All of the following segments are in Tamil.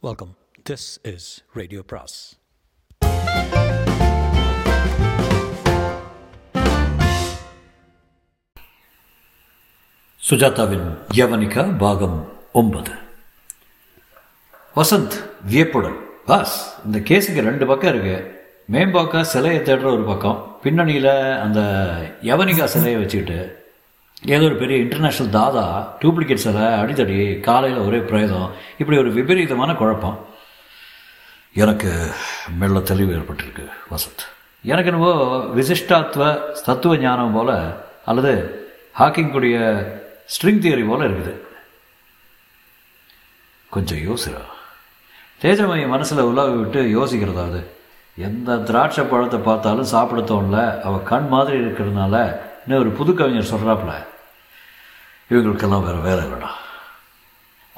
வெல்கம் திஸ் இஸ் ரேடியோ பிராஸ் சுஜாதாவின் யவனிகா பாகம் ஒன்பது. வசந்த் வியப்புடன். பாஸ் இந்த கேஸுக்கு ரெண்டு பக்கம் இருக்கு. மேம்பாக்கா சிலையை தேடுற ஒரு பக்கம். பின்னணியில் அந்த யவனிகா சிலையை வச்சுக்கிட்டு ஏதோ ஒரு பெரிய இன்டர்நேஷ்னல் தாதா டூப்ளிகேட் சில அடித்தடி காலையில் ஒரே பிரேதம். இப்படி ஒரு விபரீதமான குழப்பம். எனக்கு மெல்ல தெளிவு ஏற்பட்டிருக்கு வசத் எனக்கு என்னவோ விசிஷ்டாத்வ தத்துவ ஞானம் போல் அல்லது ஹாக்கிங் கூடிய ஸ்ட்ரிங் தியரி போல் இருக்குது. கொஞ்சம் யோசிரா தேஜமய மனசில் உலாவி விட்டு யோசிக்கிறதா அது? எந்த திராட்சை பழத்தை பார்த்தாலும் சாப்பிட தோணல. அவள் கண் மாதிரி இருக்கிறதுனால இன்னும் ஒரு புது கவிஞர் சொல்கிறாப்புல இவங்களுக்கெல்லாம் வேறு வேலை இல்லைடா.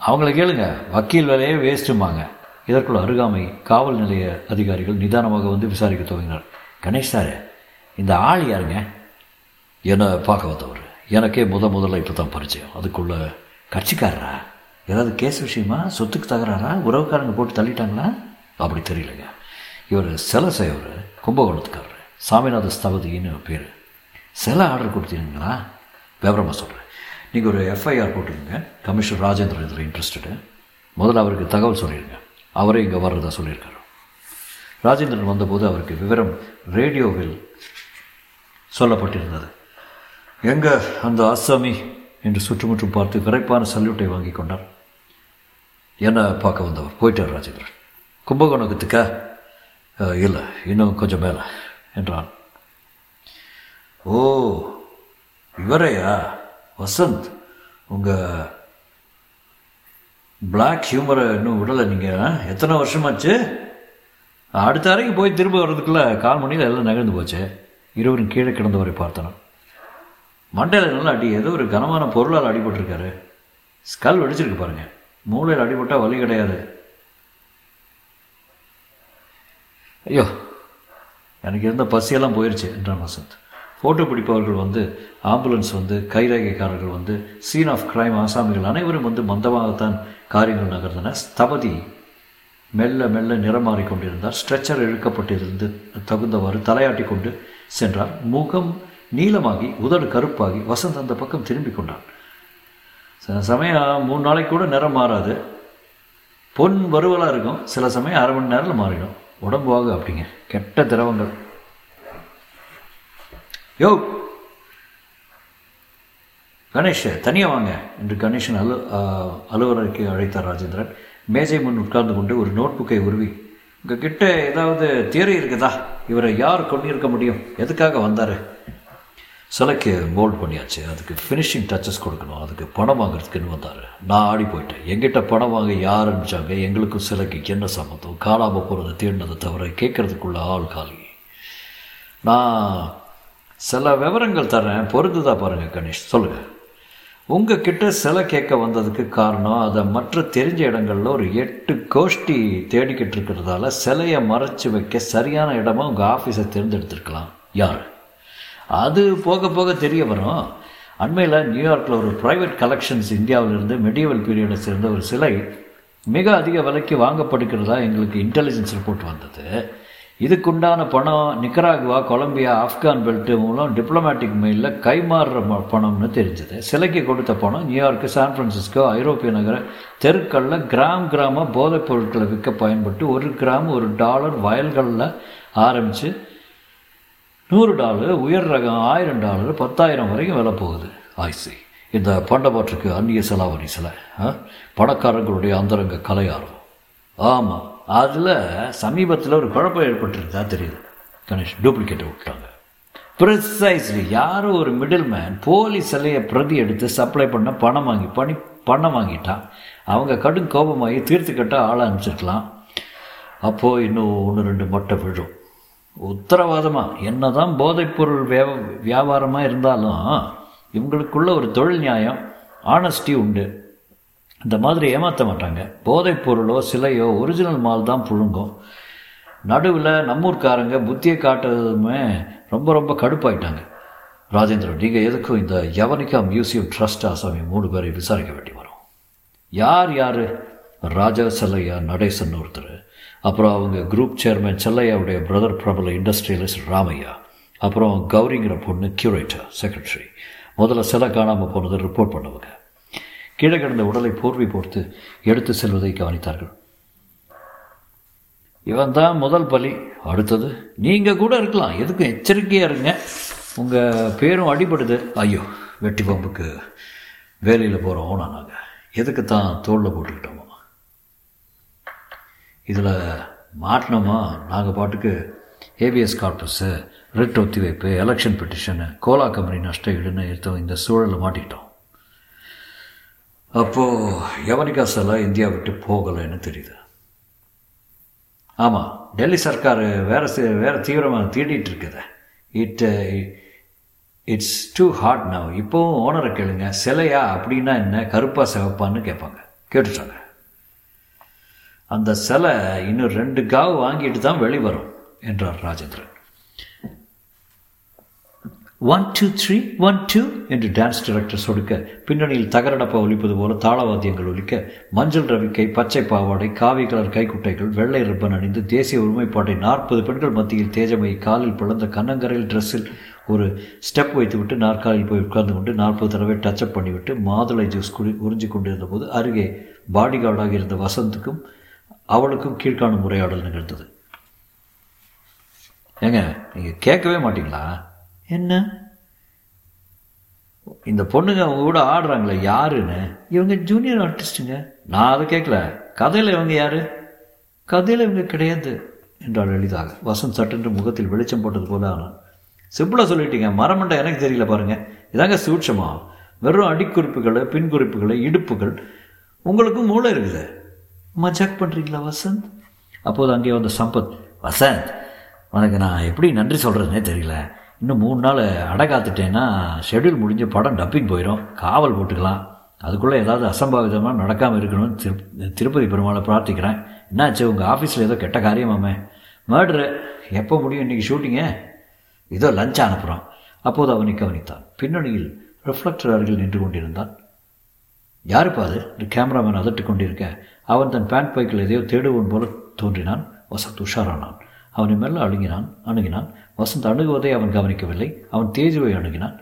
அவங்கள கேளுங்க வக்கீல் வேலையே வேஸ்ட்டுமாங்க இதற்குள்ள அருகாமை காவல் நிலைய அதிகாரிகள் நிதானமாக வந்து விசாரிக்க துவங்கினார். கணேஷ் சார் இந்த ஆள் யாருங்க? என்னை பார்க்க வந்தவர். எனக்கே முத முதல்ல இப்போ தான் பரிச்சயம். அதுக்குள்ள கட்சிக்காரரா? ஏதாவது கேஸ் விஷயமா? சொத்துக்கு தகராறா? உறவுக்காரங்க போட்டு தள்ளிட்டாங்களா? அப்படி தெரியலங்க. இவர் சிலை செய்வர் கும்பகோணத்துக்காரர். சாமிநாத ஸ்தபதின்னு பேர். சிலை ஆர்டர் கொடுத்தீங்களா விவரமாக சொல்கிறேன் நீங்கள் ஒரு எஃப்ஐஆர் போட்டிருங்க கமிஷனர் ராஜேந்திரன் இதில் இன்ட்ரெஸ்டடு முதல்ல அவருக்கு தகவல் சொல்லிடுங்க அவரே இங்கே வர்றதா சொல்லியிருக்காரு. ராஜேந்திரன் வந்தபோது அவருக்கு விவரம் ரேடியோவில் சொல்லப்பட்டிருந்தது. எங்க அந்த அஸ்ஸாமி என்று சுற்றுமுற்றும் பார்த்து விரைப்பான சல்யூட்டை வாங்கி கொண்டார். என்ன பார்க்க வந்தவர்? போயிட்டார் ராஜேந்திரன். கும்பகோணத்துக்கா? இல்லை இன்னும் கொஞ்சம் மேலே என்றான். ஓ இவரையா? வசந்த் உங்கள் பிளாக் ஹியூமரை இன்னும் விடலை நீங்கள் எத்தனை வருஷமாச்சு? அடுத்த அறைக்கு போய் திரும்ப வர்றதுக்குள்ளே கால் மணியில் எல்லாம் நகர்ந்து போச்சு. இருவரும் கீழே கிடந்தவரை பார்த்தனும் மண்டையில் நல்லா அடி ஏதோ ஒரு கனமான பொருளால் அடிபட்டிருக்காரு. ஸ்கல் வெடிச்சிருக்கு பாருங்கள் மூளையில் அடிபட்டால் வலி கிடையாது. ஐயோ எனக்கு இருந்த பசியெல்லாம் போயிடுச்சு என்றான் வசந்த். ஃபோட்டோ பிடிப்பவர்கள் வந்து ஆம்புலன்ஸ் வந்து கைரேகைக்காரர்கள் வந்து சீன் ஆஃப் கிரைம் ஆசாமிகள் அனைவரும் வந்து மந்தமாகத்தான் காரியங்கள் நகர்ந்தன. ஸ்தபதி மெல்ல மெல்ல நிறம் மாறிக்கொண்டிருந்தார் ஸ்ட்ரெச்சர் இழுக்கப்பட்டிருந்து தகுந்தவாறு தலையாட்டி கொண்டு சென்றார். முகம் நீளமாகி உதடு கருப்பாகி வசந்த் அந்த பக்கம் திரும்பி கொண்டான். சில சமயம் மூணு நாளைக்கு கூட நிறம் மாறாது. பொன் வருவலாக இருக்கும். சில சமயம் அரை மணி நேரத்தில் மாறிடும். உடம்புவாக அப்படிங்க. கெட்ட திரவங்கள். யோ. கணேஷ் தனியாக வாங்க என்று கணேஷன் அலு அலுவலருக்கு அழைத்தார் ராஜேந்திரன். மேஜை முன் உட்கார்ந்து கொண்டு ஒரு நோட் புக்கை உருவி உங்கள் கிட்ட ஏதாவது தியரி இருக்குதா? இவரை யார் கொண்டிருக்க முடியும்? எதுக்காக வந்தார்? சிலைக்கு மோல்ட் பண்ணியாச்சு. அதுக்கு ஃபினிஷிங் டச்சஸ் கொடுக்கணும். அதுக்கு பணம் வாங்குறதுக்குன்னு வந்தார். நான் ஆடி போயிட்டேன். எங்கிட்ட பணம் வாங்க யார் அனுப்பிச்சாங்க? எங்களுக்கும் சிலைக்கு என்ன சம்மந்தம் காணாமல் போகிறத தேடினதை தவிர கேட்குறதுக்குள்ள ஆள் காலி. நான் சில விவரங்கள் தரேன் பொறுத்துதான் பாருங்கள் கணேஷ். சொல்லுங்கள் உங்கள் கிட்ட சிலை கேட்க வந்ததுக்கு காரணம் அதை மற்ற தெரிஞ்ச இடங்களில் ஒரு எட்டு கோஷ்டி தேடிக்கிட்டு இருக்கிறதால சிலையை மறைச்சி வைக்க சரியான இடமா உங்கள் ஆஃபீஸை தேர்ந்தெடுத்துருக்கலாம். யார்? அது போக போக தெரிய வரும். அண்மையில் நியூயார்க்கில் ஒரு ப்ரைவேட் கலெக்ஷன்ஸ் இந்தியாவிலிருந்து மெடிவல் பீரியடை சேர்ந்த ஒரு சிலை மிக அதிக விலைக்கு வாங்கப்படுகிறதா எங்களுக்கு இன்டெலிஜென்ஸ் ரிப்போர்ட் வந்தது. இதுக்குண்டான பணம் நிக்கராகுவா கொலம்பியா ஆப்கான் பெல்ட்டு மூலம் டிப்ளமேட்டிக் மெயிலில் கைமாறுற பணம்னு தெரிஞ்சது. சிலைக்கு கொடுத்த பணம் நியூயார்க்கு சான் ஃப்ரான்சிஸ்கோ ஐரோப்பிய நகர தெருக்களில் கிராம் கிராம போதைப் பொருட்களை விற்க பயன்பட்டு ஒரு கிராம் ஒரு டாலர் வயல்களில் ஆரம்பித்து நூறு டாலர் உயர் ரகம் ஆயிரம் டாலர் பத்தாயிரம் வரைக்கும் விலை போகுது. ஆய்சி இந்த பண்டபாற்றுக்கு அந்நிய செலாவணி சிலை பணக்காரங்களுடைய அந்தரங்க கலையாரம். ஆமாம் அதில் சமீபத்தில் ஒரு குழப்பம் ஏற்பட்டிருந்தா தெரியுது. கணேஷ் டூப்ளிகேட்டை விட்டாங்க. ப்ரிசைஸ்லி யாரோ ஒரு மிடில் மேன் போலி சிலையை பிரதி எடுத்து சப்ளை பண்ண பணம் வாங்கி பணி பணம் வாங்கிட்டான். அவங்க கடும் கோபமாகி தீர்த்து கட்ட ஆளை அனுப்பிச்சிருக்கலாம். அப்போது இன்னும் ஒன்று ரெண்டு மட்டை விழும். உத்தரவாதமாக என்ன தான் போதைப்பொருள் வியா வியாபாரமாக இருந்தாலும் இவங்களுக்குள்ள ஒரு தொழில் நியாயம் ஆனஸ்டி உண்டு. இந்த மாதிரி ஏமாற்ற மாட்டாங்க. போதைப் பொருளோ சிலையோ ஒரிஜினல் மால் தான் புழுங்கும். நடுவில் நம்மூர்காரங்க புத்தியை காட்டுறதுமே ரொம்ப ரொம்ப கடுப்பாயிட்டாங்க. ராஜேந்திரன் நீங்கள் எதுக்கும் இந்த யவனிகா மியூசியம் ட்ரஸ்ட் ஆசாமி மூணு பேரை விசாரிக்க வேண்டி வரும். யார் யார்? ராஜா செல்லையா நடேசன் ஒருத்தர். அப்புறம் அவங்க குரூப் சேர்மேன் செல்லையாவுடைய பிரதர் பிரபல இண்டஸ்ட்ரியலிஸ்ட் ராமையா. அப்புறம் கௌரிங்கிற பொண்ணு கியூரேட்டர் செக்ரட்டரி முதல்ல சிலை காணாமல் போனதை ரிப்போர்ட் பண்ணுவாங்க. கீழே கிடந்த உடலை போர்வை போர்த்து எடுத்து செல்வதை கவனித்தார்கள். இவன் தான் முதல் பலி. அடுத்தது நீங்கள் கூட இருக்கலாம். எதுக்கும் எச்சரிக்கையாக இருங்க. உங்கள் பேரும் அடிபடுது. ஐயோ வெட்டி பம்புக்கு வேலையில் போகிறோம் நாங்கள் எதுக்கு தான் தோளில் போட்டுக்கிட்டோமோ. இதில் மாட்டினோமா? நாங்கள் பாட்டுக்கு ஏபிஎஸ் கார்பஸு ரிட் ஒத்திவைப்பு எலெக்ஷன் பெட்டிஷனு கோலா கம்பெனி நஷ்ட ஈடுன்னு எடுத்தோம் இந்த சூழலில் மாட்டிக்கிட்டோம். அப்போது யவனிகா சிலை இந்தியா விட்டு போகலைன்னு தெரியுது. ஆமாம் டெல்லி சர்க்கார் வேறு வேறு தீவிரமாக தேடிட்டு இருக்குது it it's too hard now. இப்போவும் ஓனரை கேளுங்க சிலையா அப்படின்னா என்ன கருப்பா சிவப்பான்னு கேட்பாங்க. கேட்டுட்டாங்க. அந்த சிலை இன்னும் ரெண்டு காவு வாங்கிட்டு தான் வெளிவரும் என்றார் Rajendran. One two three one two என்று டான்ஸ் டைரக்டர் சொடுக்க பின்னணியில் தகரடப்பா ஒலிப்பது போல தாளவாத்தியங்கள் ஒலிக்க மஞ்சள் ரவிக்கை பச்சை பாவாடை காவி கலர் கைக்குட்டைகள் வெள்ளை ரிப்பன் அணிந்து தேசிய ஒருமைப்பாட்டை நாற்பது பெண்கள் மத்தியில் தேஜமை காலில் பிளந்த கண்ணங்கரையில் ட்ரெஸ்ஸில் ஒரு ஸ்டெப் வைத்துவிட்டு நாற்காலில் போய் உட்கார்ந்து கொண்டு நாற்பது தடவை டச்சப் பண்ணிவிட்டு மாதுளை ஜூஸ் குடி உறிஞ்சி கொண்டிருந்த போது அருகே பாடிகார்டாக இருந்த வசந்துக்கும் அவளுக்கும் கீழ்காணும் உரையாடல் நிகழ்ந்தது. ஏங்க நீங்கள் கேட்கவே மாட்டீங்களா? என்ன? இந்த பொண்ணுங்க அவங்க கூட ஆடுறாங்களே யாருன்னு? இவங்க ஜூனியர் ஆர்டிஸ்ட்டுங்க நான் அதை கேட்கல கதையில் இவங்க யாரு? கதையில் இவங்க கிடையாது என்றாள் எளிதாக. வசந்த் சட்டென்று முகத்தில் வெளிச்சம் போட்டது போல ஆனான் சிம்பிளாக சொல்லிட்டீங்க மரமண்டை எனக்கு தெரியல பாருங்க. இதாங்க சூட்சமா. வெறும் அடிக்குறிப்புகள் பின் குறிப்புகள் இடுப்புகள். உங்களுக்கும் மூளை இருக்குது. மஜாக் பண்ணுறீங்களா வசந்த்? அப்போது அங்கே வந்த சம்பத் வசந்த் உனக்கு நான் எப்படி நன்றி சொல்கிறதுனே தெரியல. இன்னும் மூணு நாள் அடை காத்துட்டேன்னா ஷெட்யூல் முடிஞ்ச படம் டப்பிங் போயிடும் காவல் போட்டுக்கலாம். அதுக்குள்ளே ஏதாவது அசம்பாவிதமாக நடக்காமல் இருக்கணும்னு திரு திருப்பதி பெருமாளை பிரார்த்திக்கிறேன். என்னாச்சு உங்கள் ஆஃபீஸில் ஏதோ கெட்ட காரியமாமே. மேட்ரு எப்போ முடியும் இன்றைக்கி ஷூட்டிங்கு இதோ லஞ்ச் அனுப்புகிறோம் அப்போது அவனை கவனித்தான். பின்னணியில் ரிஃப்ளெக்டர் அருகில் நின்று கொண்டிருந்தான். யாருப்பா அது? இந்த கேமராமேன் அதட்டு கொண்டிருக்க. அவன் தன் பேண்ட் பைக்கில் எதையோ தேடுவன் போல தோன்றினான். வசந்த் உஷாரானான். அவனை மெல்ல அணுகினான் அணுகினான். வசந்த் அணுகுவதை அவன் கவனிக்கவில்லை. அவன் தேஜுவை அணுகினான்.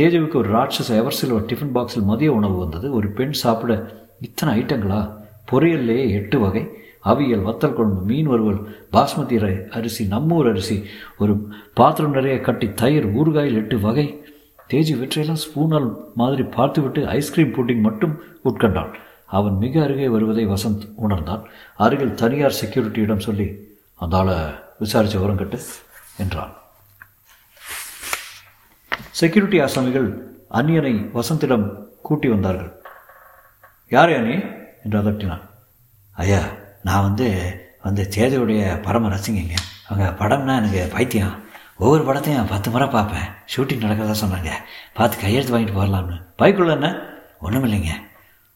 தேஜுவுக்கு ஒரு ராட்சச எவர்சில் ஒரு டிஃபன் பாக்ஸில் மதிய உணவு வந்தது. ஒரு பெண் சாப்பிட இத்தனை ஐட்டங்களா? பொரியல்லையே எட்டு வகை. அவியல் வத்தல் குழம்பு மீன் வறுவல் பாஸ்மதி அரிசி நம்மூர் அரிசி. ஒரு பாத்திரம் நிறைய கட்டி தயிர் ஊறுகாயில் எட்டு வகை. தேஜி வெற்றையெல்லாம் ஸ்பூனால் மாதிரி பார்த்துவிட்டு ஐஸ்கிரீம் புட்டிங் மட்டும் உட்கண்டான். அவன் மிக அருகே வருவதை வசந்த் உணர்ந்தான். அருகில் தனியார் செக்யூரிட்டியிடம் சொல்லி அந்தால விசாரித்து வரும் கட்டு என்றான். செக்யூரிட்டி ஆசாமிகள் அந்நியனை வசந்திடம் கூட்டி வந்தார்கள். யார் அணி என்று அதட்டினான். ஐயா நான் வந்து வந்து தேதியுடைய பரம ரசிங்க அவங்க படம்னா எனக்கு பைத்தியம். ஒவ்வொரு படத்தையும் பத்து முறை பார்ப்பேன். ஷூட்டிங் நடக்கிறதா சொன்னாங்க. பார்த்து கையெழுத்து வாங்கிட்டு போகலாம்னு பைக்குள்ள என்ன? ஒன்றும் இல்லைங்க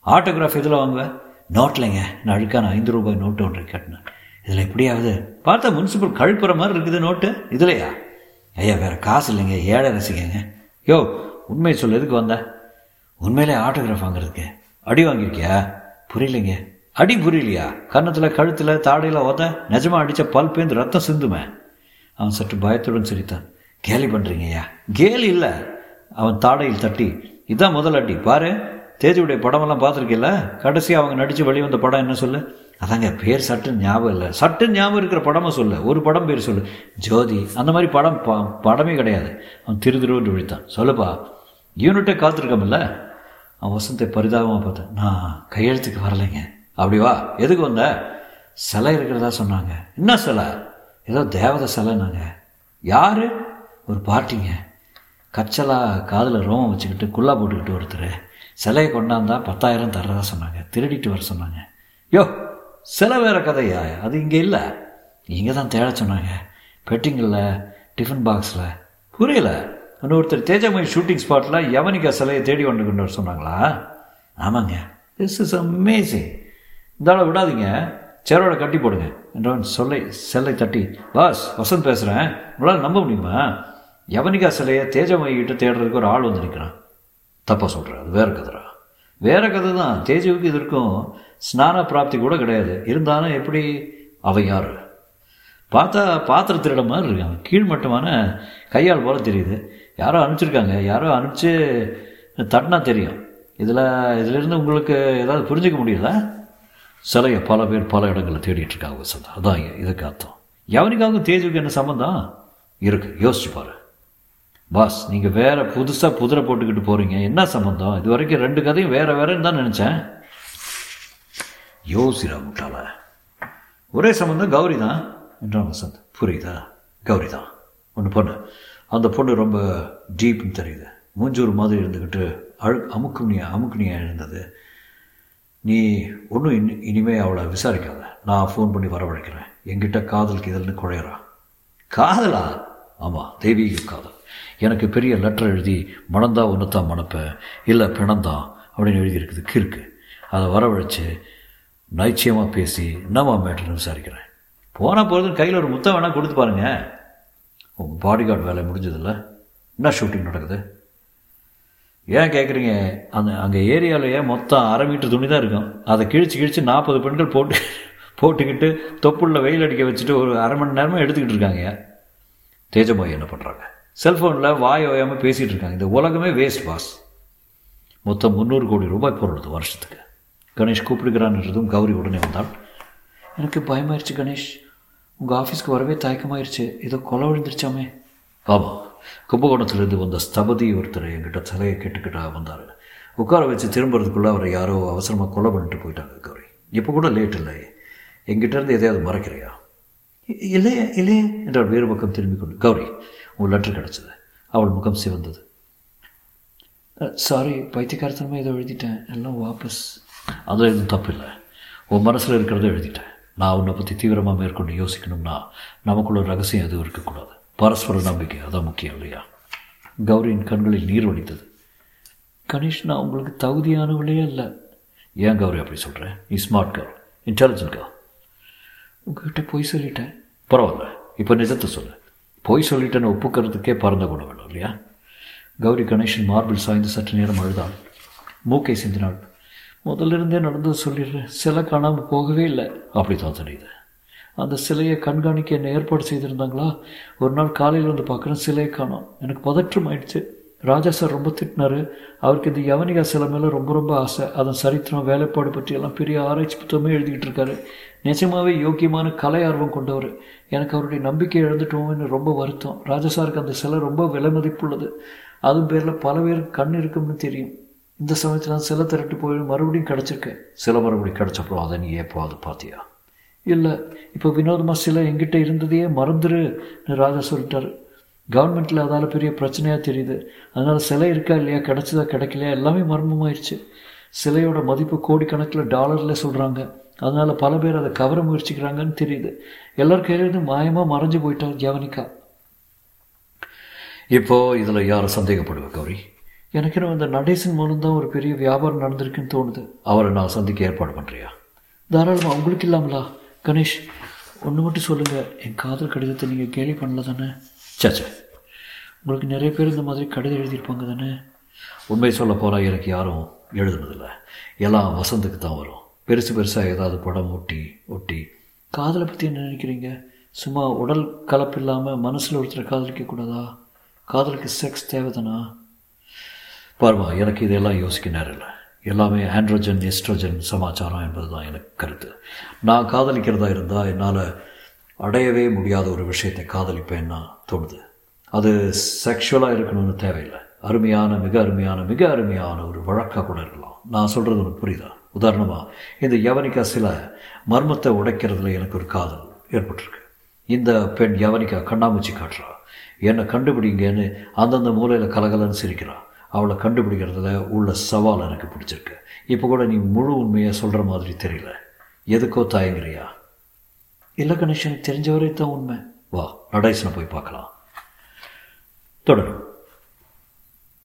ஆட்டோகிராஃப் இதில் வாங்குவேன் நோட்லைங்க நான் அழுக்கான ஐந்து ரூபாய் நோட்டு ஒன்று கட்டினேன் இதில் எப்படியாவது பார்த்தா முனிசிபல் கழுப்புற மாதிரி இருக்குது நோட்டு இதுலையா? ஐயா வேறு காசு இல்லைங்க ஏழை ரசிக்கங்க யோ உண்மை சொல் எதுக்கு வந்த? உண்மையிலே ஆட்டோகிராஃப் வாங்குறதுக்கு. அடி வாங்கியிருக்கியா? புரியலைங்க. அடி புரியலையா? கன்னத்தில் கழுத்தில் தாடையில் ஓத நிஜமாக அடித்த பல் பேந்து ரத்தம் சிந்துமே. அவன் சற்று பயத்துடன் சிரித்தான். கேலி பண்ணுறீங்கய்யா கேலி இல்லை. அவன் தாடையில் தட்டி. இதான் முதல் அடி. பாரு தேதியுடைய படமெல்லாம் பார்த்துருக்கில்ல? கடைசி அவங்க நடித்து வெளிவந்த படம் என்ன சொல்லு? அதாங்க பேர் சட்டு ஞாபகம் இல்லை. சட்டு ஞாபகம் இருக்கிற படமாக சொல்லு. ஒரு படம் பேர் சொல்லு. ஜோதி அந்த மாதிரி படம் ப படமே கிடையாது. அவன் திரு திருவன்று விழித்தான். சொல்லுப்பா யூனிட்டை காத்திருக்கமில்ல அவன் வசந்தை பரிதாபமாக பார்த்தேன். நான் கையெழுத்துக்கு வரலைங்க. அப்படி வா. எதுக்கு வந்த? சிலை இருக்கிறதா சொன்னாங்க. என்ன சிலை? ஏதோ தேவதை சிலைன்னாங்க. யார்? ஒரு பார்ட்டிங்க கச்சலாக காதில் ரோமம் வச்சுக்கிட்டு குல்லா போட்டுக்கிட்டு ஒருத்தர். சிலையை கொண்டாந்தா பத்தாயிரம் தர்றதா சொன்னாங்க. திருடிட்டு வர சொன்னாங்க. யோ சில வேற கதையா? அது இங்கே இல்லை. இங்கே தான் தேட சொன்னாங்க. பெட்டிங்கில் டிஃபன் பாக்ஸில். புரியல. இன்னொருத்தர் தேஜாமணி ஷூட்டிங் ஸ்பாட்டில் யவனிகா சிலையை தேடி வந்துக்கிட்டு கொண்டு வர சொன்னாங்களா? ஆமாங்க. திஸ் இஸ் அமேசிங் இந்த விடாதீங்க. சேரோட கட்டி போடுங்க. என்றவன் சொல்லை செல்லை தட்டி பாஸ் வசந்த் பேசுகிறேன் உங்களால் நம்ப முடியுமா? யவனிகா சிலையை தேஜமயி கிட்ட தேடுறதுக்கு ஒரு ஆள் வந்து நிற்கிறான் தப்பாக சொல்கிறேன் அது வேறு கதைரா வேறு கதை தான். தேஜவுக்கு இதற்கும் ஸ்நான பிராப்தி கூட கிடையாது. இருந்தாலும் எப்படி? அவையார் யார்? பார்த்தா பாத்திரம் திருட மாதிரி இருக்காங்க. கீழ்மட்டமான கையால் போல தெரியுது. யாரோ அனுப்பிச்சிருக்காங்க. யாரோ அனுப்பிச்சு தட்டினா தெரியும். இதில் இதிலிருந்து உங்களுக்கு ஏதாவது புரிஞ்சுக்க முடியல சிலையை பல பேர் பல இடங்களில் தேடிட்டு இருக்காங்க வசந்தா அதான் இதுக்கு அர்த்தம். எவனுக்காகவும் தேஜுக்கு என்ன சம்மந்தம் இருக்கு. யோசிச்சு பாரு. பாஸ் நீங்கள் வேறு புதுசாக புதிரை போட்டுக்கிட்டு போகிறீங்க என்ன சம்மந்தம் இது வரைக்கும் ரெண்டு கதையும் வேறு வேறுன்னு தான் நினச்சேன். யோசிரா முட்டாள. ஒரே சம்மந்தம் கௌரி தான் என்றான் வசந்த். புரியுதா? கௌரி தான் ஒன்று பொண்ணு. அந்த பொண்ணு ரொம்ப டீப்னு தெரியுது. மூஞ்சூர் மாதிரி இருந்துக்கிட்டு அழு அமுக்குனியா அமுக்குனியா இருந்தது நீ ஒன்றும் இனி இனிமே அவளை விசாரிக்காத. நான் ஃபோன் பண்ணி வரவழைக்கிறேன். என்கிட்ட காதலுக்கு இதழ்னு குழையறா. காதலா? ஆமாம் தெய்வீக காதல். எனக்கு பெரிய லெட்டர் எழுதி மணந்தா ஒன்றுத்தான் மணப்பேன். இல்லை பிணந்தான் அப்படின்னு எழுதியிருக்குது கிறுக்கு. அதை வரவழைச்சு நைச்சியமாக பேசி நம்ம மேட்டர் விசாரிக்கிறேன். போனால் போகிறது கையில் ஒரு முத்தம் வேணால் கொடுத்து பாருங்க. பாடி கார்டு வேலை முடிஞ்சதில்ல? என்ன ஷூட்டிங் நடக்குது? ஏன் கேட்குறீங்க அந்த அங்கே ஏரியாவிலேயே மொத்தம் அரை மீட்டர் துணி தான் இருக்கும். அதை கிழிச்சு கிழிச்சு நாற்பது பெண்கள் போட்டு போட்டுக்கிட்டு தொப்புள்ள வெயில் அடிக்க வச்சுட்டு ஒரு அரை மணி நேரமாக எடுத்துக்கிட்டு இருக்காங்க. தேஜபாய் என்ன பண்ணுறாங்க செல்ஃபோனில் வாய் ஓயாமல் பேசிகிட்டு இருக்காங்க. இந்த உலகமே வேஸ்ட் பாஸ் மொத்தம் முந்நூறு கோடி ரூபாய் போடுறது வருஷத்துக்கு. கணேஷ் கூப்பிடுகிறான்றதும் கௌரி உடனே வந்தாள். எனக்கு பயமாயிருச்சு கணேஷ். உங்கள் ஆஃபீஸ்க்கு வரவே தயக்கமாயிருச்சு. ஏதோ கொலை விழுந்துருச்சாமே. ஆமாம் கும்பகோணத்துலேருந்து வந்த ஸ்தபதி ஒருத்தர் என்கிட்ட தலையை கேட்டுக்கிட்டா வந்தார். உட்கார வச்சு திரும்புறதுக்குள்ளே அவரை யாரோ அவசரமாக கொலை பண்ணிட்டு போயிட்டாங்க கௌரி. இப்போ கூட லேட் இல்லை. எங்கிட்டேருந்து எதையாவது மறைக்கிறியா? இல்லையே இல்லையே என்றால் வேறு பக்கம் திரும்பி கொண்டு. கௌரி உன் லெட்டர் கிடச்சிது. அவள் முகம் சிவந்தது. சாரி பைத்தியக்காரத்தனமாக ஏதோ எழுதிட்டேன். எல்லாம் வாபஸ். அதில் எதுவும் தப்பு இல்லை உன் மனசில் இருக்கிறத எழுதிட்டேன். நான் உன்னை பற்றி தீவிரமாக மேற்கொண்டு யோசிக்கணும்னா நமக்குள்ள ரகசியம் எதுவும் இருக்கக்கூடாது. பரஸ்பர நம்பிக்கை அதான் முக்கியம் இல்லையா? கௌரியின் கண்களில் நீர் வடித்தது கணேஷ் நான் உங்களுக்கு தகுதியானவளே இல்லை ஏன் கௌரி அப்படி சொல்கிறேன் நீ ஸ்மார்ட் கேர்ள் இன்டெலிஜென்ட் கேர்ள் உங்ககிட்ட பொய் சொல்லிட்டேன். பரவாயில்ல இப்போ நிஜத்தை சொல்லு. பொய் சொல்லிட்டேன்னு ஒப்புக்கிறதுக்கே பறந்த குணம் வேணும் இல்லையா? கௌரி கணேஷன் மார்பிள் சாய்ந்து சற்று நேரம் அழுதாள். மூக்கை சிந்தினாள். முதல்ல இருந்தே நடந்தது சொல்லிடுறேன். சிலை காணாமல் போகவே இல்லை. அப்படி தான் தெரியுது அந்த சிலையை கண்காணிக்க என்ன ஏற்பாடு செய்திருந்தாங்களா? ஒரு நாள் காலையில் வந்து பார்க்குறேன் சிலையை காணோம். எனக்கு பதற்றம் ஆயிடுச்சு. ராஜா சார் ரொம்ப திட்டினாரு. அவருக்கு இந்த யவனிகா சிலை மேலே ரொம்ப ரொம்ப ஆசை. அதன் சரித்திரம் வேலைப்பாடு பற்றியெல்லாம் பெரிய ஆராய்ச்சி புத்தகமே எழுதிக்கிட்டு இருக்காரு. நிஜமாவே யோக்கியமான கலை ஆர்வம் கொண்டவர். எனக்கு அவருடைய நம்பிக்கை இழந்துட்டோம்னு ரொம்ப வருத்தம். ராஜா சாருக்கு அந்த சிலை ரொம்ப விலை மதிப்புள்ளது. அதுவும் பேரில் பல பேருக்கு கண் இருக்கும்னு தெரியும். இந்த சமயத்தில் நான் சிலை திரட்டு போய் மறுபடியும் கிடச்சிருக்கேன். சில மறுபடியும் கிடச்சப்பறம் அதை நீ எப்போ பார்த்தியா? இல்லை இப்போ வினோதமாக சிலை எங்கிட்ட இருந்ததையே மறந்துரு ராஜா சொல்லிட்டார். கவர்மெண்ட்டில் அதால் பெரிய பிரச்சனையாக தெரியுது. அதனால் சிலை இருக்கா இல்லையா கிடச்சதா கிடைக்கலையா எல்லாமே மர்மமாயிடுச்சு சிலையோட மதிப்பு கோடிக்கணக்கில் டாலரில் சொல்கிறாங்க அதனால் பல பேர் அதை கவர முயற்சிக்கிறாங்கன்னு தெரியுது. எல்லார் கையிலேருந்து மாயமாக மறைஞ்சு போயிட்டார் ஜவனிகா இப்போது இதில் யாரை சந்தேகப்படுவேன் கௌரி? எனக்கு இன்னும் இந்த நடேசன் மூலம் தான் ஒரு பெரிய வியாபாரம் நடந்திருக்குன்னு தோணுது. அவரை நான் சந்திக்க ஏற்பாடு பண்ணுறியா தாராளமாக உங்களுக்கு இல்லாமலா? கணேஷ் ஒன்று மட்டும் சொல்லுங்கள் என் காதல் கடிதத்தை நீங்கள் கேள்வி பண்ணல தானே? சச்சே உங்களுக்கு நிறைய பேர் இந்த மாதிரி கடிதம் எழுதியிருப்பாங்க தானே? உண்மை சொல்ல போகிறா எனக்கு யாரும் எழுதுனதில்லை. எல்லாம் வசந்துக்கு தான் வரும். பெருசு பெருசாக ஏதாவது படம் ஒட்டி ஒட்டி. காதலை பற்றி என்ன நினைக்கிறீங்க? சும்மா உடல் கலப்பு இல்லாமல் மனசில் ஒருத்தரை காதலிக்க கூடாதா காதலுக்கு செக்ஸ் தேவைதானா? பார்வா எனக்கு இதெல்லாம் யோசிக்க நேரம் இல்லை. எல்லாமே ஆண்ட்ரோஜன் எஸ்ட்ரோஜன் சமாச்சாரம் என்பது தான் எனக்கு கருத்து. நான் காதலிக்கிறதா இருந்தால் என்னால் அடையவே முடியாத ஒரு விஷயத்தை காதலிப்பேன்னா தோணுது அது செக்ஷுவலாக இருக்கணும்னு தேவையில்லை. அருமையான மிக அருமையான மிக அருமையான ஒரு வழக்காக கூட இருக்கலாம். நான் சொல்கிறது உனக்கு புரியுதா? உதாரணமாக இந்த யவனிகா சில மர்மத்தை உடைக்கிறதுல எனக்கு ஒரு காதல் ஏற்பட்டிருக்கு. இந்த பெண் யவனிகா கண்ணாமூச்சி காட்டுறா. என்னை கண்டுபிடிங்கன்னு அந்தந்த மூலையில் கலகலன்னு சிரிக்கிறான் அவளை கண்டுபிடிக்கிறதுல உள்ள சவால் எனக்கு பிடிச்சிருக்கு. இப்போ கூட நீ முழு உண்மையை சொல்கிற மாதிரி தெரியல. எதுக்கோ தயங்குறியா? இல்லை கணேஷன் தெரிஞ்ச தெரிஞ்சவரே தான் உண்மை. வா நடேசனை போய் பார்க்கலாம். தொடரும்.